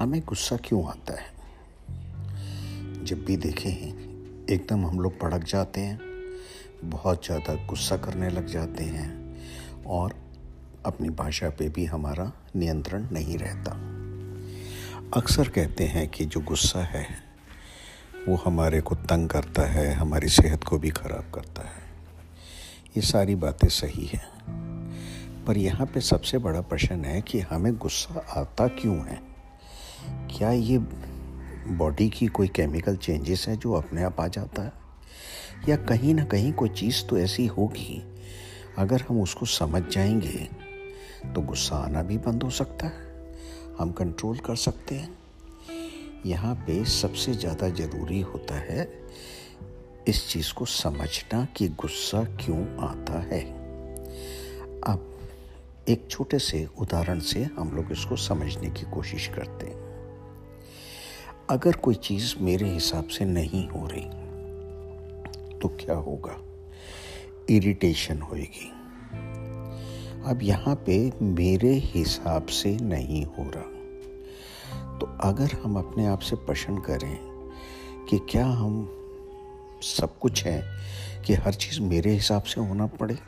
हमें गुस्सा क्यों आता है? जब भी देखें, एकदम हम लोग भड़क जाते हैं, बहुत ज़्यादा गुस्सा करने लग जाते हैं और अपनी भाषा पे भी हमारा नियंत्रण नहीं रहता। अक्सर कहते हैं कि जो गुस्सा है, वो हमारे को तंग करता है, हमारी सेहत को भी ख़राब करता है। ये सारी बातें सही हैं। पर यहाँ पे सबसे बड़ा प्रश्न है कि हमें गुस्सा आता क्यों है? क्या ये बॉडी की कोई केमिकल चेंजेस है जो अपने आप आ जाता है? या कहीं ना कहीं कोई चीज़ तो ऐसी होगी, अगर हम उसको समझ जाएँगे तो गुस्सा आना भी बंद हो सकता है। हम कंट्रोल कर सकते हैं। यहाँ पे सबसे ज़्यादा ज़रूरी होता है इस चीज़ को समझना कि गुस्सा क्यों आता है। अब एक छोटे से उदाहरण से हम लोग इसको समझने की कोशिश करते हैं। अगर कोई चीज़ मेरे हिसाब से नहीं हो रही तो क्या होगा? इरिटेशन होएगी। अब यहाँ पे मेरे हिसाब से नहीं हो रहा। तो अगर हम अपने आप से प्रश्न करें कि क्या हम सब कुछ है, कि हर चीज़ मेरे हिसाब से होना पड़े,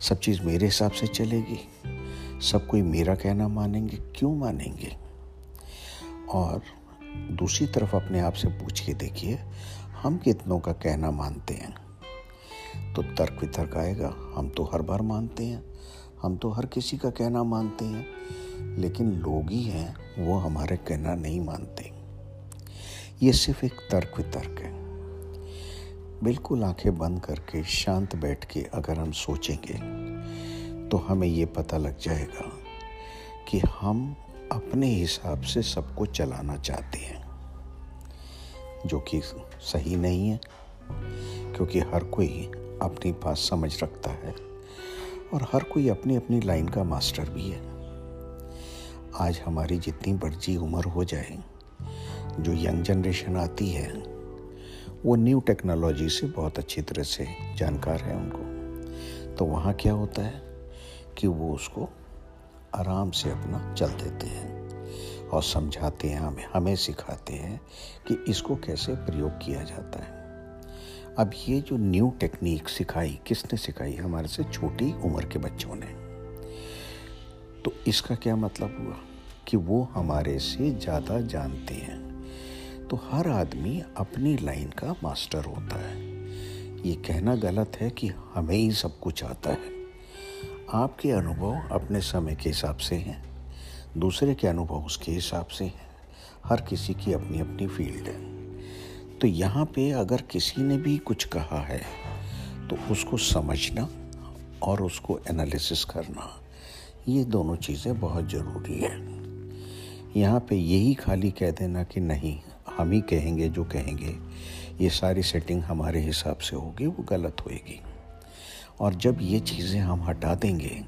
सब चीज़ मेरे हिसाब से चलेगी, सब कोई मेरा कहना मानेंगे, क्यों मानेंगे? और दूसरी तरफ़ अपने आप से पूछ के देखिए, हम कितनों का कहना मानते हैं। तो तर्क वितर्क आएगा, हम तो हर बार मानते हैं, हम तो हर किसी का कहना मानते हैं, लेकिन लोग ही हैं, वो हमारे कहना नहीं मानते। ये सिर्फ़ एक तर्क वितर्क है। बिल्कुल आँखें बंद करके, शांत बैठ के अगर हम सोचेंगे तो हमें ये पता लग जाएगा कि हम अपने हिसाब से सबको चलाना चाहते हैं, जो कि सही नहीं है, क्योंकि हर कोई अपनी बात समझ रखता है और हर कोई अपनी अपनी लाइन का मास्टर भी है। आज हमारी जितनी बर्जी उम्र हो जाए, जो यंग जनरेशन आती है, वो न्यू टेक्नोलॉजी से बहुत अच्छी तरह से जानकार है उनको। तो वहाँ क्या होता है कि वो उसको आराम से अपना चल देते हैं और समझाते हैं, हमें हमें सिखाते हैं कि इसको कैसे प्रयोग किया जाता है। अब ये जो न्यू टेक्निक सिखाई, किसने सिखाई? हमारे से छोटी उम्र के बच्चों ने। तो इसका क्या मतलब हुआ? कि वो हमारे से ज़्यादा जानते हैं। तो हर आदमी अपनी लाइन का मास्टर होता है। ये कहना गलत है कि हमें ही सब कुछ आता है। आपके अनुभव अपने समय के हिसाब से हैं। दूसरे के अनुभव उसके हिसाब से हैं। हर किसी की अपनी अपनी फ़ील्ड है। तो यहाँ पे अगर किसी ने भी कुछ कहा है तो उसको समझना और उसको एनालिसिस करना, ये दोनों चीज़ें बहुत ज़रूरी है। यहाँ पे यही खाली कह देना कि नहीं, हम ही कहेंगे जो कहेंगे, ये सारी सेटिंग हमारे हिसाब से होगी, वो गलत होएगी। और जब ये चीज़ें हम हटा देंगे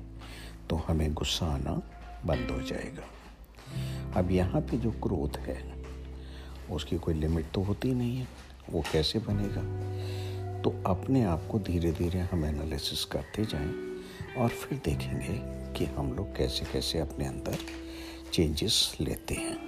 तो हमें गुस्सा आना बंद हो जाएगा। अब यहाँ पे जो क्रोध है, उसकी कोई लिमिट तो होती नहीं है, वो कैसे बनेगा? तो अपने आप को धीरे धीरे हम एनालिसिस करते जाएँ और फिर देखेंगे कि हम लोग कैसे कैसे अपने अंदर चेंजेस लेते हैं।